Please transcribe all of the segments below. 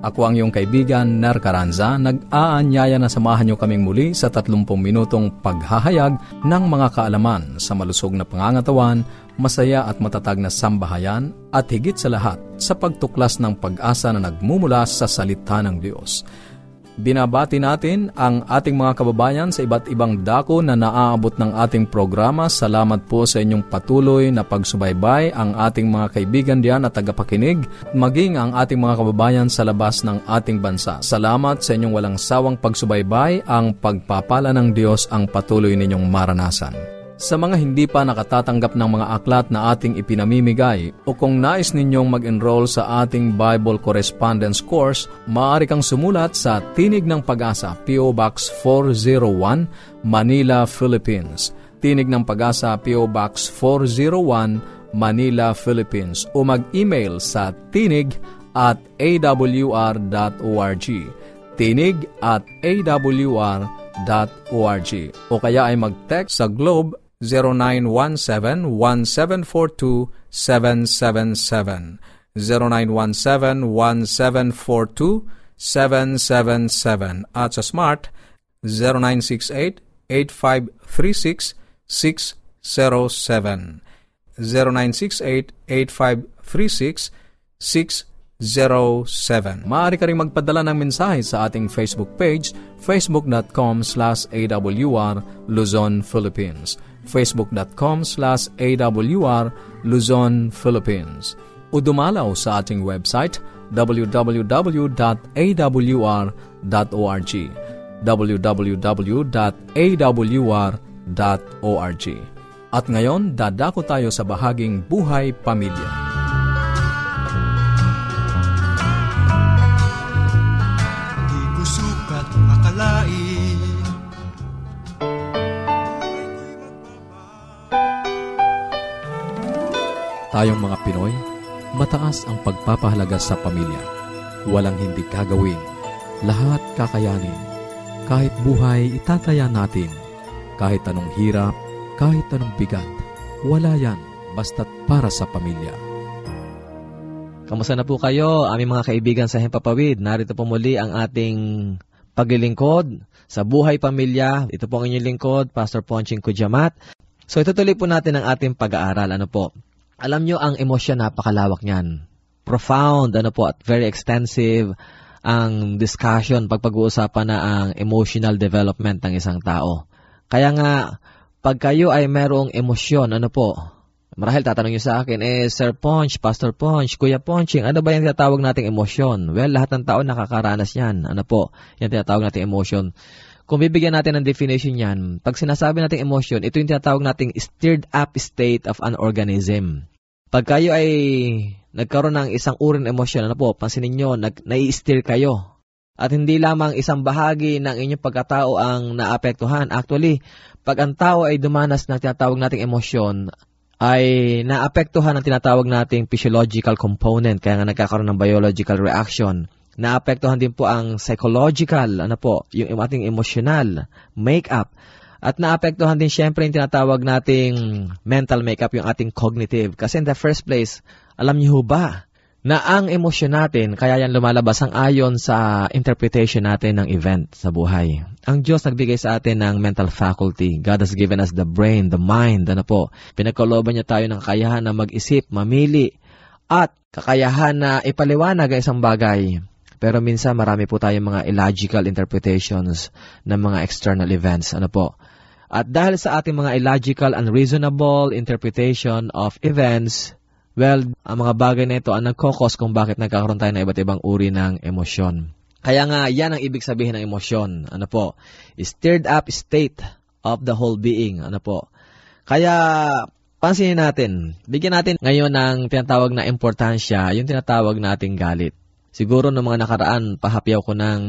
Ako ang iyong kaibigan, Ner Caranza, nag-aanyaya na samahan niyo kaming muli sa 30 minutong paghahayag ng mga kaalaman sa malusog na pangangatawan, masaya at matatag na sambahayan, at higit sa lahat sa pagtuklas ng pag-asa na nagmumula sa salita ng Diyos. Binabati natin ang ating mga kababayan sa iba't ibang dako na naaabot ng ating programa. Salamat po sa inyong patuloy na pagsubaybay ang ating mga kaibigan diyan at tagapakinig, maging ang ating mga kababayan sa labas ng ating bansa. Salamat sa inyong walang sawang pagsubaybay, ang pagpapala ng Diyos ang patuloy ninyong maranasan. Sa mga hindi pa nakatatanggap ng mga aklat na ating ipinamimigay o kung nais ninyong mag-enroll sa ating Bible Correspondence Course, maaari kang sumulat sa Tinig ng Pag-asa, P.O. Box 401, Manila, Philippines. Tinig ng Pag-asa, P.O. Box 401, Manila, Philippines. O mag-email sa tinig at awr.org. Tinig at awr.org. O kaya ay mag-text sa Globe 0917-1742-777. 0917-1742-777. At sa Smart, 0968-8536-607. 0968-8536-607. Maaari ka rin magpadala ng mensahe sa ating Facebook page, facebook.com slash awr Luzon, Philippines facebook.com slash awr Luzon, Philippines. O dumalaw sa ating website www.awr.org www.awr.org At ngayon, dadako tayo sa bahaging Buhay Pamilya. Tayong mga Pinoy, mataas ang pagpapahalaga sa pamilya. Walang hindi kagawin. Lahat kakayanin. Kahit buhay, itataya natin. Kahit anong hirap, kahit anong bigat. Wala yan, basta't para sa pamilya. Kamusta na po kayo, aming mga kaibigan sa Hempapawid? Narito po muli ang ating paglilingkod sa buhay pamilya. Ito po ang inyong lingkod, Pastor Ponching Kujamat. So itutuloy po natin ang ating pag-aaral. Ano po? Alam nyo, ang emosyon napakalawak niyan. Profound, ano po, at very extensive ang discussion pag pag-uusapan na ang emotional development ng isang tao. Kaya nga, pag kayo ay merong emosyon, ano po, marahil tatanong nyo sa akin, eh, Sir Ponch, Pastor Ponch, Kuya Ponching, ano ba yung tinatawag nating emosyon? Well, lahat ng tao nakakaranas yan. Ano po, yung tinatawag nating emosyon. Kung bibigyan natin ng definition yan, pag sinasabi nating emosyon, ito yung tinatawag nating stirred up state of an organism. Pag kayo ay nagkaroon ng isang uri ng emosyon, ano po, pansinin nyo, nag, nai-steer kayo. At hindi lamang isang bahagi ng inyong pagkatao ang naapektuhan. Actually, pag ang tao ay dumanas ng tinatawag nating emosyon, ay naapektuhan ang tinatawag nating physiological component, kaya nga nagkakaroon ng biological reaction. Naapektuhan din po ang psychological, ano po, yung ating emotional makeup. At naapektuhan din syempre yung tinatawag nating mental makeup, yung ating cognitive. Kasi in the first place, alam niyo ba na ang emosyon natin, kaya yan lumalabas ang ayon sa interpretation natin ng event sa buhay. Ang Diyos nagbigay sa atin ng mental faculty. God has given us the brain, the mind, ano po. Pinagkalooban niya tayo ng kakayahan na mag-isip, mamili, at kakayahan na ipaliwanag ang isang bagay. Pero minsan marami po tayong mga illogical interpretations ng mga external events. Ano po? At dahil sa ating mga illogical, unreasonable interpretation of events, well, ang mga bagay na ito ang nagkokos kung bakit nagkakaroon tayo ng iba't ibang uri ng emosyon. Kaya nga, yan ang ibig sabihin ng emosyon. Ano po? Stirred up state of the whole being. Ano po? Kaya, pansinin natin, bigyan natin ngayon ng tinatawag na importansya, yung tinatawag nating galit. Siguro ng mga nakaraan, pahapyaw ko ng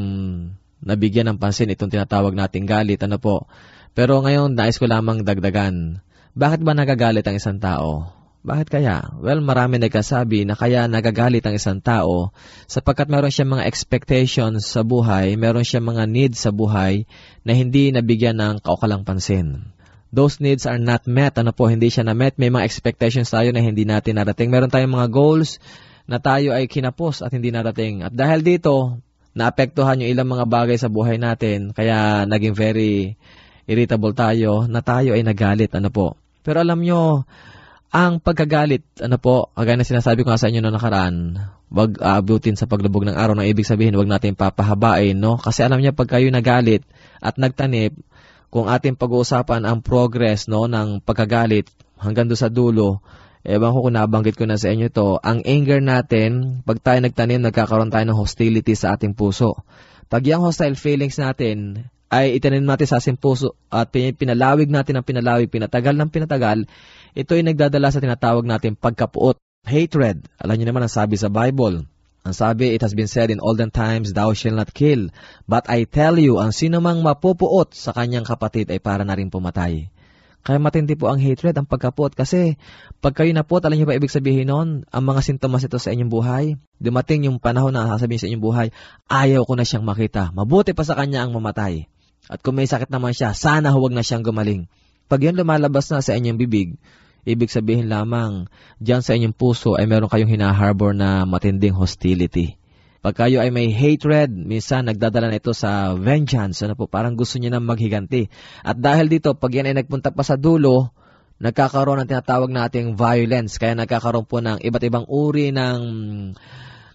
nabigyan ng pansin itong tinatawag nating galit. Ano po? Pero ngayon, nais ko lamang dagdagan. Bakit ba nagagalit ang isang tao? Bakit kaya? Well, marami nagkasabi na kaya nagagalit ang isang tao sapagkat meron siya mga expectations sa buhay, meron siya mga needs sa buhay na hindi nabigyan ng kaukalang pansin. Those needs are not met. Ano po, hindi siya na-met. May mga expectations tayo na hindi natin narating. Meron tayong mga goals na tayo ay kinapos at hindi narating. At dahil dito, naapektuhan yung ilang mga bagay sa buhay natin, kaya naging very irritable tayo na tayo ay nagalit. Ano po? Pero alam nyo, ang pagkagalit, ano po, kagaya na sinasabi ko nga sa inyo noong nakaraan, wag aabutin sa paglubog ng araw na ibig sabihin, wag natin papahabain, no? Kasi alam niya, pag kayo nagalit at nagtanip, kung ating pag-uusapan ang progress, no, ng pagkagalit hanggang do sa dulo, ewan ko kung nabanggit ko na sa inyo to, ang anger natin, pag tayo nagtanim, nagkakaroon tayo ng hostility sa ating puso. Pag yung hostile feelings natin ay itanim natin sa ating puso at pinalawig natin ang pinalawig, pinatagal ng pinatagal, ito ay nagdadala sa tinatawag natin pagkapuot, hatred. Alam niyo naman ang sabi sa Bible. Ang sabi, it has been said in olden times, thou shall not kill. But I tell you, ang sino mang mapupuot sa kanyang kapatid ay para na rin pumatay. Kaya matindi po ang hatred, ang pagkapuot. Kasi pag kayo napot, alam niyo ba ibig sabihin nun? Ang mga sintomas ito sa inyong buhay. Dumating yung panahon na sasabihin sa inyong buhay, ayaw ko na siyang makita. Mabuti pa sa kanya ang mamatay. At kung may sakit naman siya, sana huwag na siyang gumaling. Pag yan lumalabas na sa inyong bibig, Ibig sabihin lamang, diyan sa inyong puso ay meron kayong hinaharbor na matinding hostility. Pag kayo ay may hatred, minsan nagdadala na ito sa vengeance. Ano po, parang gusto niya na maghiganti. At dahil dito, pag yan ay nagpunta pa sa dulo, nagkakaroon ng tinatawag nating violence. Kaya nagkakaroon po ng iba't ibang uri ng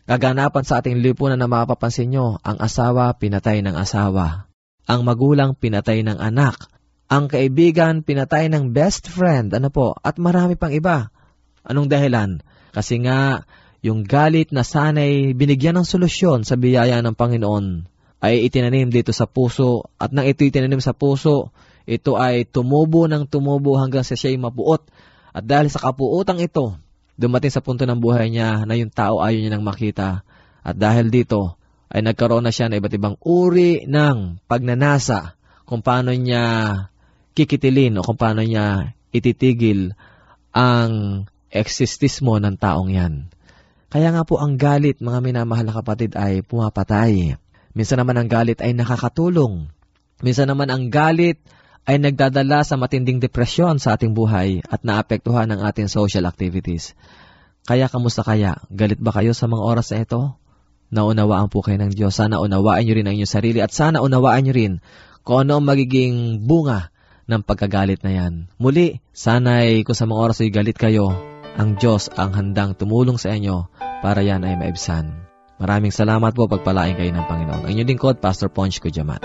kaganapan sa ating lipunan na mapapansin nyo. Ang asawa, pinatay ng asawa. Ang magulang, pinatay ng anak ang kaibigan pinatay ng best friend, ano po, at marami pang iba. Anong dahilan? Kasi nga, yung galit na sanay binigyan ng solusyon sa biyaya ng Panginoon ay itinanim dito sa puso at nang ito itinanim sa puso, ito ay tumubo ng tumubo hanggang sa siya'y mapuot. At dahil sa kapuotang ito, dumating sa punto ng buhay niya na yung tao ayaw niya nang makita. At dahil dito, ay nagkaroon na siya ng iba't ibang uri ng pagnanasa kung paano niya kikitilin o kung paano niya ititigil ang eksistismo ng taong yan. Kaya nga po ang galit, mga minamahal na kapatid, ay pumapatay. Minsan naman ang galit ay nakakatulong. Minsan naman ang galit ay nagdadala sa matinding depresyon sa ating buhay at naapektuhan ang ating social activities. Kaya kamusta kaya? Galit ba kayo sa mga oras na ito? Naunawaan po kayo ng Diyos. Sana unawaan nyo rin ang inyong sarili at sana unawaan nyo rin kung ano ang magiging bunga ng pagkagalit na yan. Muli, sana'y kung sa mga oras ay galit kayo, ang Diyos ang handang tumulong sa inyo para yan ay maibsan. Maraming salamat po pagpalain kayo ng Panginoon. Ang inyong lingkod, Pastor Ponch Kujamat.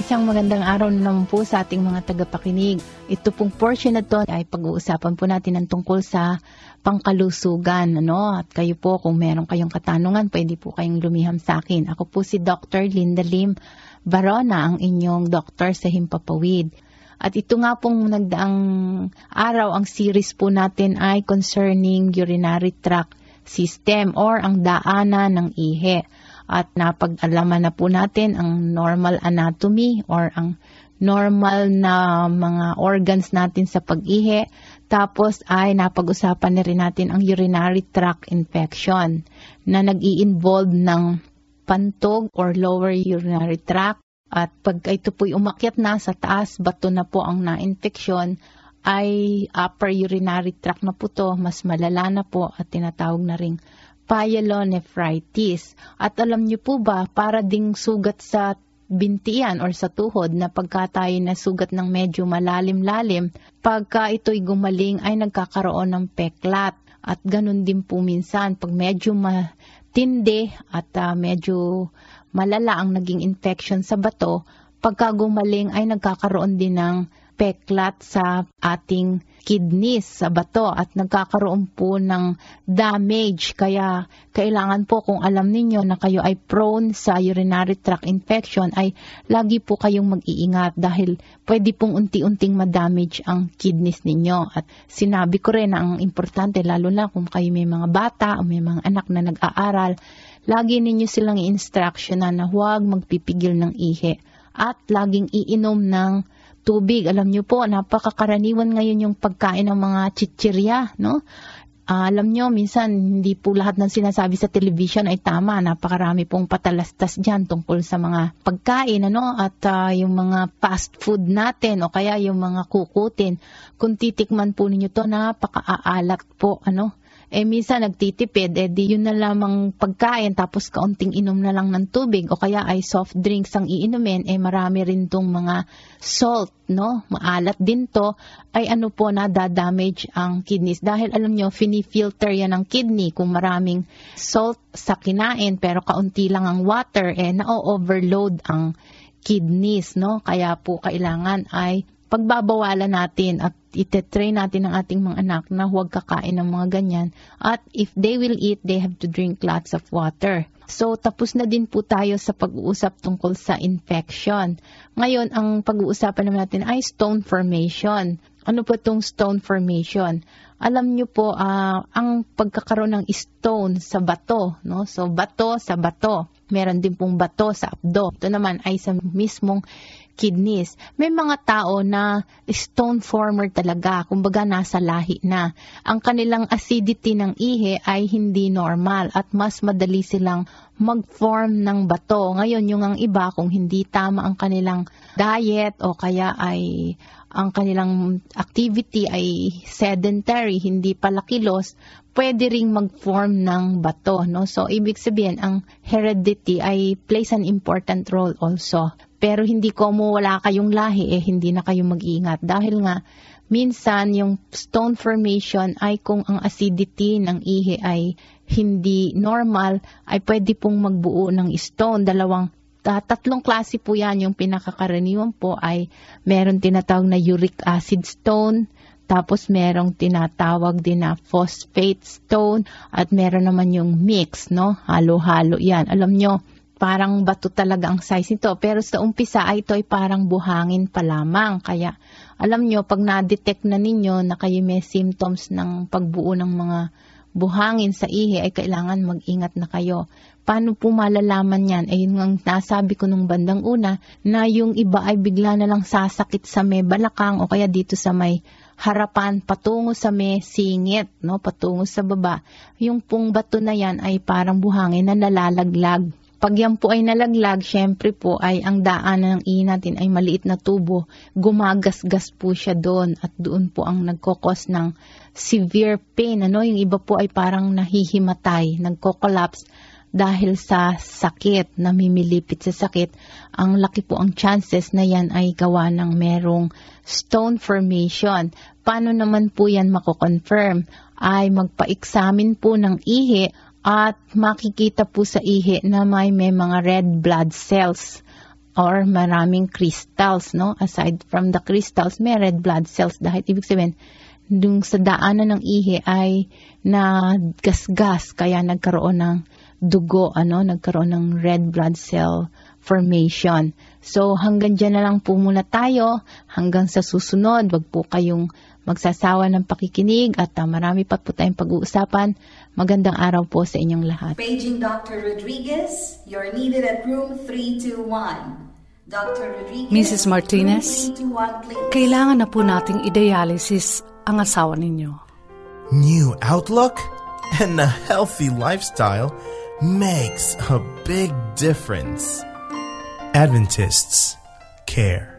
Isang magandang araw naman po sa ating mga tagapakinig. Ito pong portion na to ay pag-uusapan po natin ang tungkol sa pangkalusugan. Ano? At kayo po, kung meron kayong katanungan, pwede po kayong lumiham sa akin. Ako po si Dr. Linda Lim Barona, ang inyong doktor sa Himpapawid. At ito nga pong nagdaang araw, ang series po natin ay concerning urinary tract system or ang daanan ng ihe. At napag-alaman na po natin ang normal anatomy or ang normal na mga organs natin sa pag-ihi. Tapos ay napag-usapan na rin natin ang urinary tract infection na nag involve ng pantog or lower urinary tract. At pag ito po'y umakyat na sa taas, bato na po ang na-infeksyon, ay upper urinary tract na po to, mas malala na po at tinatawag na ring pyelonephritis. At alam niyo po ba, para ding sugat sa bintian or sa tuhod na pagka tayo nasugat ng medyo malalim-lalim, pagka ito'y gumaling ay nagkakaroon ng peklat. At ganun din po minsan, pag medyo matindi at uh, medyo malala ang naging infection sa bato, pagka gumaling ay nagkakaroon din ng peklat sa ating kidneys sa bato at nagkakaroon po ng damage. Kaya kailangan po kung alam ninyo na kayo ay prone sa urinary tract infection ay lagi po kayong mag-iingat dahil pwede pong unti-unting madamage ang kidneys ninyo. At sinabi ko rin na ang importante lalo na kung kayo may mga bata o may mga anak na nag-aaral, lagi ninyo silang i-instruction na huwag magpipigil ng ihi at laging iinom ng tubig. Alam niyo po, napakakaraniwan ngayon yung pagkain ng mga chichirya, no? Uh, alam nyo, minsan hindi po lahat ng sinasabi sa television ay tama. Napakarami pong patalastas dyan tungkol sa mga pagkain ano? at uh, yung mga fast food natin o kaya yung mga kukutin. Kung titikman po ninyo to, napakaaalat po. Ano? Eh minsan nagtitipid, eh di yun na lamang pagkain tapos kaunting inom na lang ng tubig o kaya ay soft drinks ang iinumin, eh marami rin tong mga salt, no? Maalat din to, ay ano po na damage ang kidneys. Dahil alam nyo, fini-filter yan ng kidney kung maraming salt sa kinain pero kaunti lang ang water, eh na-overload ang kidneys, no? Kaya po kailangan ay pagbabawalan natin at itetrain natin ang ating mga anak na huwag kakain ng mga ganyan. At if they will eat, they have to drink lots of water. So, tapos na din po tayo sa pag-uusap tungkol sa infection. Ngayon, ang pag-uusapan naman natin ay stone formation. Ano po itong stone formation? Alam nyo po, uh, ang pagkakaroon ng stone sa bato, no? So, bato sa bato. Meron din pong bato sa abdo. Ito naman ay sa mismong kidneys. May mga tao na stone former talaga, kumbaga nasa lahi na. Ang kanilang acidity ng ihe ay hindi normal at mas madali silang mag-form ng bato. Ngayon, yung ang iba, kung hindi tama ang kanilang diet o kaya ay ang kanilang activity ay sedentary, hindi pala kilos, pwede ring mag-form ng bato. No? So, ibig sabihin, ang heredity ay plays an important role also. Pero hindi ko mo wala kayong lahi, eh hindi na kayo mag-iingat. Dahil nga, minsan yung stone formation ay kung ang acidity ng ihi ay hindi normal, ay pwede pong magbuo ng stone. Dalawang tatlong klase po yan. Yung pinakakaraniwan po ay meron tinatawag na uric acid stone, tapos merong tinatawag din na phosphate stone, at meron naman yung mix, no? Halo-halo yan. Alam nyo, parang bato talaga ang size nito. Pero sa umpisa ay ito ay parang buhangin pa lamang. Kaya alam nyo, pag na-detect na ninyo na kayo may symptoms ng pagbuo ng mga buhangin sa ihi ay kailangan mag-ingat na kayo. Paano po malalaman yan? Ay yun ang nasabi ko nung bandang una na yung iba ay bigla na lang sasakit sa may balakang o kaya dito sa may harapan patungo sa may singit, no? patungo sa baba. Yung pong bato na yan ay parang buhangin na nalalaglag pag yan po ay nalaglag, syempre po ay ang daanan ng ihi natin ay maliit na tubo. Gumagasgas po siya doon at doon po ang nagkokos ng severe pain. Ano? Yung iba po ay parang nahihimatay, nagko-collapse dahil sa sakit, namimilipit sa sakit. Ang laki po ang chances na yan ay gawa ng merong stone formation. Paano naman po yan mako-confirm? Ay magpa-examine po ng ihi at makikita po sa ihi na may, may mga red blood cells or maraming crystals, no? Aside from the crystals, may red blood cells dahil ibig sabihin, dung sa daanan ng ihi ay na gasgas kaya nagkaroon ng dugo, ano, nagkaroon ng red blood cell formation. So hanggang dyan na lang po muna tayo. Hanggang sa susunod, wag po kayong magsasawa ng pakikinig at uh, marami pa po tayong pag-uusapan. Magandang araw po sa inyong lahat. Paging Dr. Rodriguez, you're needed at room 321. Dr. Rodriguez, Mrs. Martinez, room 321, please. Kailangan na po nating i-dialysis ang asawa ninyo. New outlook and a healthy lifestyle makes a big difference. Adventists care.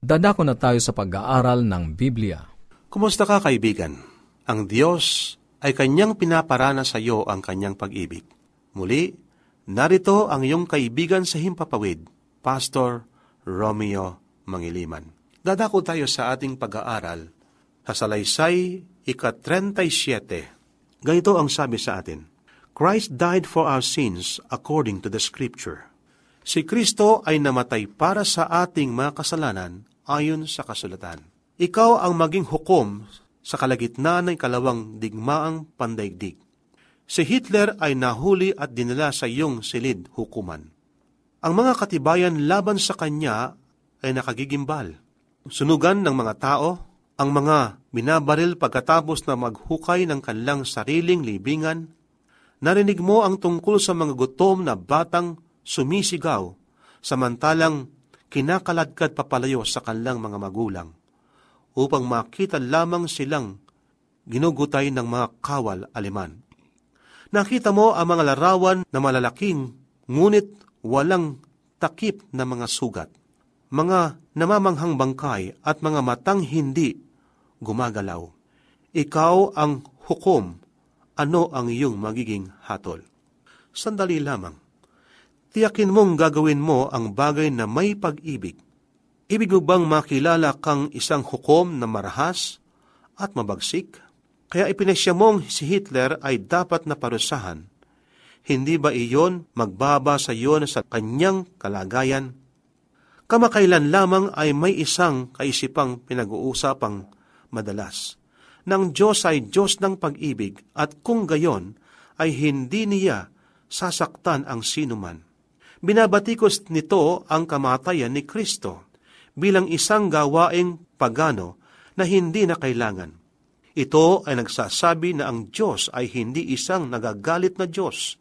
Dadako na tayo sa pag-aaral ng Biblia. Kumusta ka kaibigan? Ang Diyos ay kanyang pinaparana sa iyo ang kanyang pag-ibig. Muli, narito ang iyong kaibigan sa Himpapawid, Pastor Romeo Mangiliman. Dadako tayo sa ating pag-aaral sa Salaysay ika-37. Ganito ang sabi sa atin, Christ died for our sins according to the Scripture. Si Kristo ay namatay para sa ating mga kasalanan ayon sa kasulatan. Ikaw ang maging hukom sa kalagitnaan ng kalawang digmaang pandaigdig. Si Hitler ay nahuli at dinala sa iyong silid hukuman. Ang mga katibayan laban sa kanya ay nakagigimbal. Sunugan ng mga tao, ang mga binabaril pagkatapos na maghukay ng kanilang sariling libingan. Narinig mo ang tungkol sa mga gutom na batang sumisigaw, samantalang kinakaladkad papalayo sa kanilang mga magulang, upang makita lamang silang ginugutay ng mga kawal aliman. Nakita mo ang mga larawan na malalaking, ngunit walang takip na mga sugat, mga namamanghang bangkay at mga matang hindi gumagalaw. Ikaw ang hukom, ano ang iyong magiging hatol. Sandali lamang tiyakin mong gagawin mo ang bagay na may pag-ibig. Ibig mo bang makilala kang isang hukom na marahas at mabagsik? Kaya ipinasya mong si Hitler ay dapat na parusahan. Hindi ba iyon magbaba sa iyo sa kanyang kalagayan? Kamakailan lamang ay may isang kaisipang pinag-uusapang madalas. Nang Diyos ay Diyos ng pag-ibig at kung gayon ay hindi niya sasaktan ang sinuman Binabatikos nito ang kamatayan ni Kristo bilang isang gawaing pagano na hindi na kailangan. Ito ay nagsasabi na ang Diyos ay hindi isang nagagalit na Diyos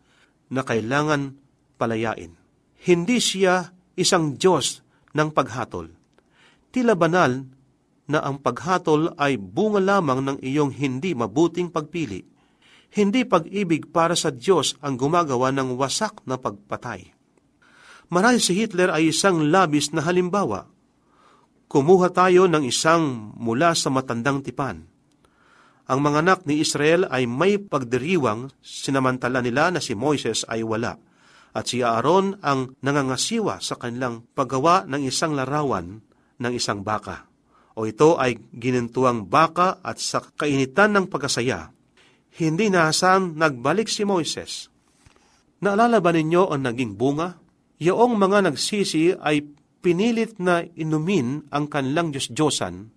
na kailangan palayain. Hindi siya isang Diyos ng paghatol. Tila banal na ang paghatol ay bunga lamang ng iyong hindi mabuting pagpili. Hindi pag-ibig para sa Diyos ang gumagawa ng wasak na pagpatay. Marahil si Hitler ay isang labis na halimbawa. Kumuha tayo ng isang mula sa matandang tipan. Ang mga anak ni Israel ay may pagdiriwang, sinamantala nila na si Moises ay wala, at si Aaron ang nangangasiwa sa kanilang paggawa ng isang larawan ng isang baka. O ito ay ginintuang baka at sa kainitan ng pagkasaya, hindi nasaan nagbalik si Moises. Naalala ba ninyo ang naging bunga? Yaong mga nagsisi ay pinilit na inumin ang kanilang Diyos-Diyosan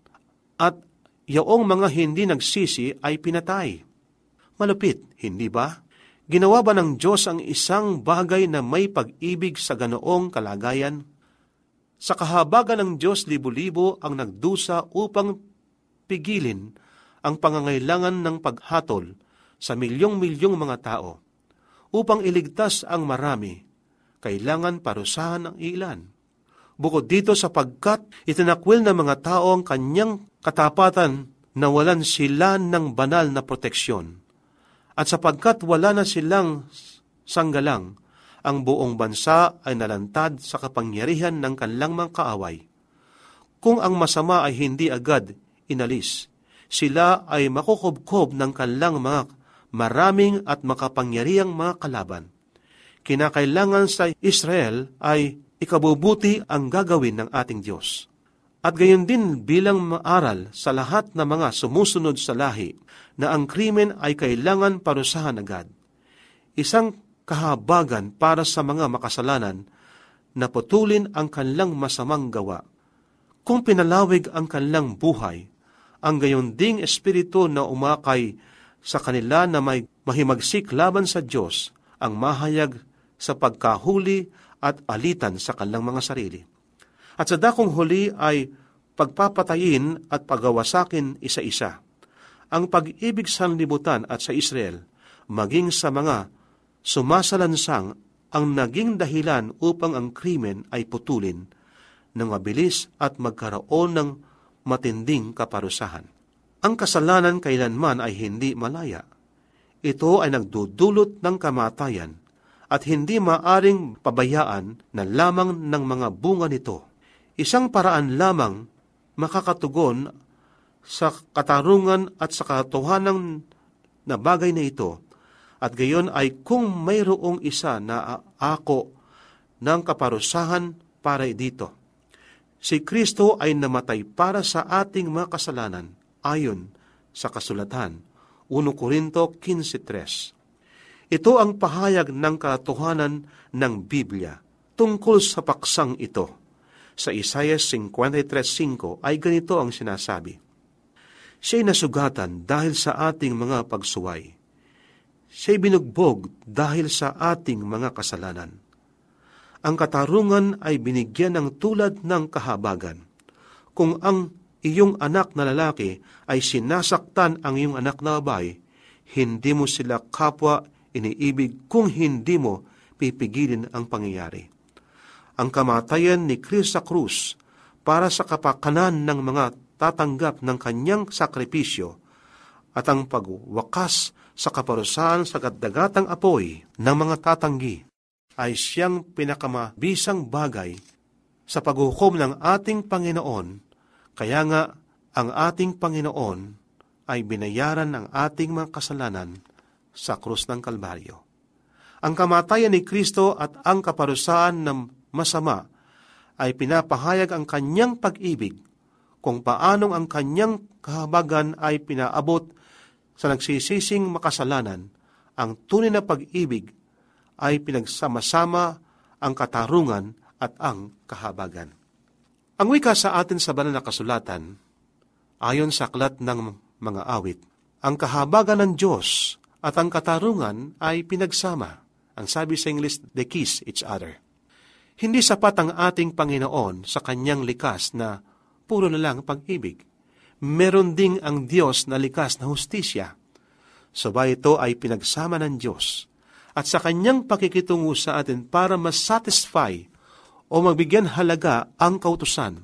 at yaong mga hindi nagsisi ay pinatay. Malupit, hindi ba? Ginawa ba ng Diyos ang isang bagay na may pag-ibig sa ganoong kalagayan? Sa kahabagan ng Diyos, libo-libo ang nagdusa upang pigilin ang pangangailangan ng paghatol sa milyong-milyong mga tao upang iligtas ang marami kailangan parusahan ang ilan. Bukod dito sapagkat itinakwil ng mga tao ang kanyang katapatan na walan sila ng banal na proteksyon. At sapagkat wala na silang sanggalang, ang buong bansa ay nalantad sa kapangyarihan ng kanilang mga kaaway. Kung ang masama ay hindi agad inalis, sila ay makukubkob ng kanilang mga maraming at makapangyarihang mga kalaban. Kinakailangan sa Israel ay ikabubuti ang gagawin ng ating Diyos. At gayon din bilang maaral sa lahat ng mga sumusunod sa lahi na ang krimen ay kailangan parusahan agad. Isang kahabagan para sa mga makasalanan na putulin ang kanilang masamang gawa. Kung pinalawig ang kanilang buhay, ang gayon ding espiritu na umakay sa kanila na may mahimagsik laban sa Diyos ang mahayag sa pagkahuli at alitan sa kanilang mga sarili. At sa dakong huli ay pagpapatayin at pagawasakin isa-isa. Ang pag-ibig sa libutan at sa Israel, maging sa mga sumasalansang ang naging dahilan upang ang krimen ay putulin ng mabilis at magkaroon ng matinding kaparusahan. Ang kasalanan kailanman ay hindi malaya. Ito ay nagdudulot ng kamatayan at hindi maaring pabayaan na lamang ng mga bunga nito. Isang paraan lamang makakatugon sa katarungan at sa katotohanan na bagay na ito at gayon ay kung mayroong isa na ako ng kaparusahan para dito. Si Kristo ay namatay para sa ating mga kasalanan ayon sa kasulatan 1 Korinto 15.3 ito ang pahayag ng katotohanan ng Biblia tungkol sa paksang ito. Sa Isaiah 53.5 ay ganito ang sinasabi, Siya'y nasugatan dahil sa ating mga pagsuway. Siya'y binugbog dahil sa ating mga kasalanan. Ang katarungan ay binigyan ng tulad ng kahabagan. Kung ang iyong anak na lalaki ay sinasaktan ang iyong anak na babae, hindi mo sila kapwa iniibig kung hindi mo pipigilin ang pangyayari. Ang kamatayan ni Kristo sa krus para sa kapakanan ng mga tatanggap ng kanyang sakripisyo at ang pagwakas sa kaparusahan sa gaddagatang apoy ng mga tatanggi ay siyang pinakamabisang bagay sa paghukom ng ating Panginoon, kaya nga ang ating Panginoon ay binayaran ng ating mga kasalanan sa krus ng Kalbaryo. Ang kamatayan ni Kristo at ang kaparusahan ng masama ay pinapahayag ang kanyang pag-ibig kung paanong ang kanyang kahabagan ay pinaabot sa nagsisising makasalanan, ang tunay na pag-ibig ay pinagsama-sama ang katarungan at ang kahabagan. Ang wika sa atin sa banal na kasulatan, ayon sa aklat ng mga awit, ang kahabagan ng Diyos at ang katarungan ay pinagsama. Ang sabi sa English, they kiss each other. Hindi sapat ang ating Panginoon sa kanyang likas na puro na lang pag-ibig. Meron ding ang Diyos na likas na hustisya. Saba ito ay pinagsama ng Diyos at sa kanyang pakikitungo sa atin para masatisfy o magbigyan halaga ang kautusan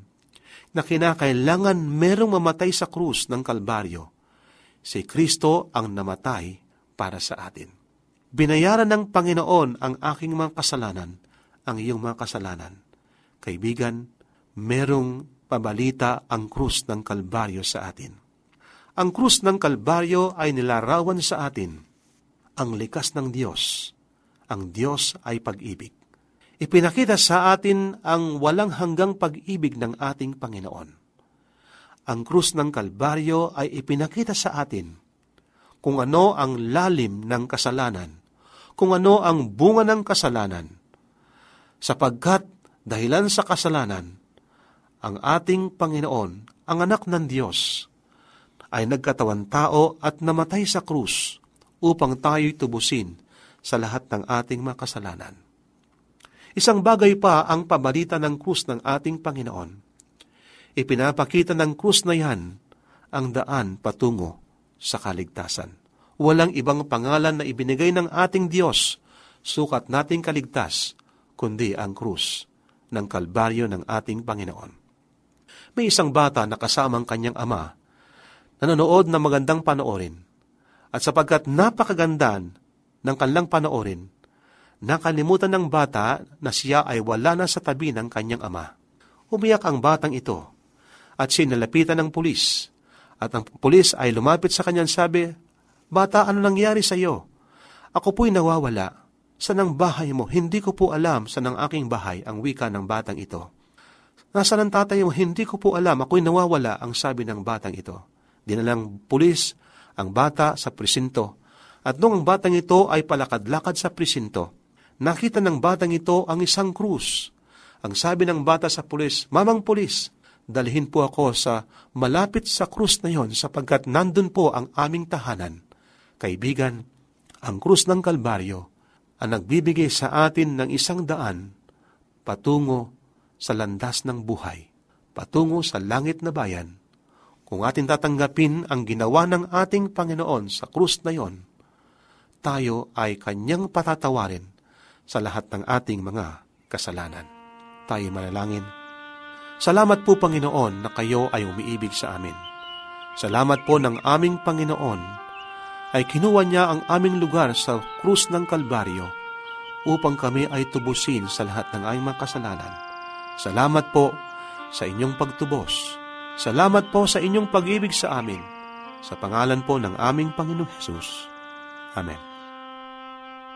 na kinakailangan merong mamatay sa krus ng Kalbaryo. Si Kristo ang namatay para sa atin. Binayaran ng Panginoon ang aking mga kasalanan, ang iyong mga kasalanan. Kaibigan, merong pabalita ang krus ng Kalbaryo sa atin. Ang krus ng Kalbaryo ay nilarawan sa atin ang likas ng Diyos. Ang Diyos ay pag-ibig. Ipinakita sa atin ang walang hanggang pag-ibig ng ating Panginoon. Ang krus ng Kalbaryo ay ipinakita sa atin kung ano ang lalim ng kasalanan, kung ano ang bunga ng kasalanan. Sapagkat dahilan sa kasalanan, ang ating Panginoon, ang anak ng Diyos, ay nagkatawan tao at namatay sa krus upang tayo'y tubusin sa lahat ng ating mga kasalanan. Isang bagay pa ang pabalita ng krus ng ating Panginoon. Ipinapakita ng krus na yan ang daan patungo sa kaligtasan. Walang ibang pangalan na ibinigay ng ating Diyos, sukat nating kaligtas, kundi ang krus ng kalbaryo ng ating Panginoon. May isang bata na kasamang kanyang ama, nanonood ng magandang panoorin, at sapagkat napakagandaan ng kanilang panoorin, nakalimutan ng bata na siya ay wala na sa tabi ng kanyang ama. Umiyak ang batang ito, at sinalapitan ng pulis, at ang pulis ay lumapit sa kanyang sabi, Bata, ano nangyari sa iyo? Ako po'y nawawala. Sa ng bahay mo? Hindi ko po alam sa ng aking bahay ang wika ng batang ito. Nasa ng tatay mo? Hindi ko po alam. Ako'y nawawala ang sabi ng batang ito. Dinalang pulis ang bata sa presinto. At nung ang batang ito ay palakad-lakad sa presinto, nakita ng batang ito ang isang krus. Ang sabi ng bata sa pulis, Mamang pulis, dalhin po ako sa malapit sa krus na yon sapagkat nandun po ang aming tahanan. Kaibigan, ang krus ng Kalbaryo ang nagbibigay sa atin ng isang daan patungo sa landas ng buhay, patungo sa langit na bayan. Kung atin tatanggapin ang ginawa ng ating Panginoon sa krus na yon, tayo ay kanyang patatawarin sa lahat ng ating mga kasalanan. Tayo manalangin. Salamat po Panginoon na kayo ay umiibig sa amin. Salamat po ng aming Panginoon ay kinuha niya ang aming lugar sa krus ng Kalbaryo upang kami ay tubusin sa lahat ng aming mga kasalanan. Salamat po sa inyong pagtubos. Salamat po sa inyong pag-ibig sa amin. Sa pangalan po ng aming Panginoong Hesus. Amen.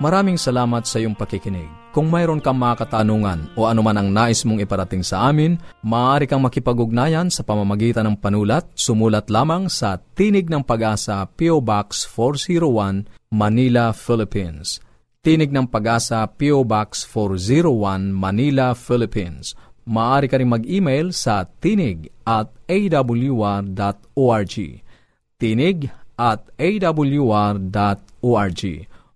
Maraming salamat sa iyong pakikinig. Kung mayroon kang mga katanungan o anuman ang nais mong iparating sa amin, maaari kang makipag-ugnayan sa pamamagitan ng panulat. Sumulat lamang sa Tinig ng Pag-asa, P.O. Box 401, Manila, Philippines. Tinig ng Pag-asa, P.O. Box 401, Manila, Philippines. Maaari ka rin mag-email sa tinig at awr.org. Tinig at awr.org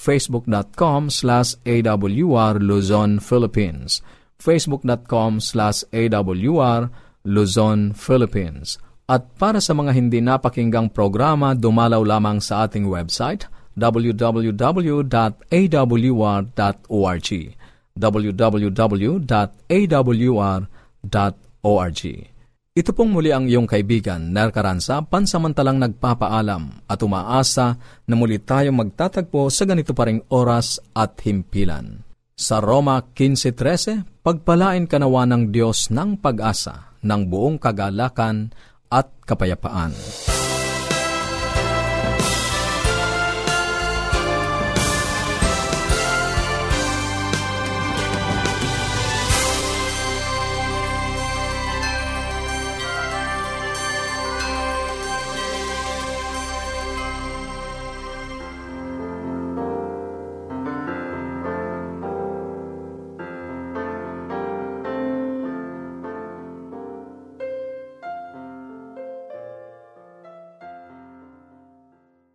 facebook.com slash awr Luzon, Philippines. facebook.com slash awr Luzon, Philippines. At para sa mga hindi napakinggang programa, dumalaw lamang sa ating website www.awr.org www.awr.org ito pong muli ang iyong kaibigan, Ner Caranza, pansamantalang nagpapaalam at umaasa na muli tayong magtatagpo sa ganito pa ring oras at himpilan. Sa Roma 15.13, pagpalain kanawa ng Diyos ng pag-asa, ng buong kagalakan at kapayapaan.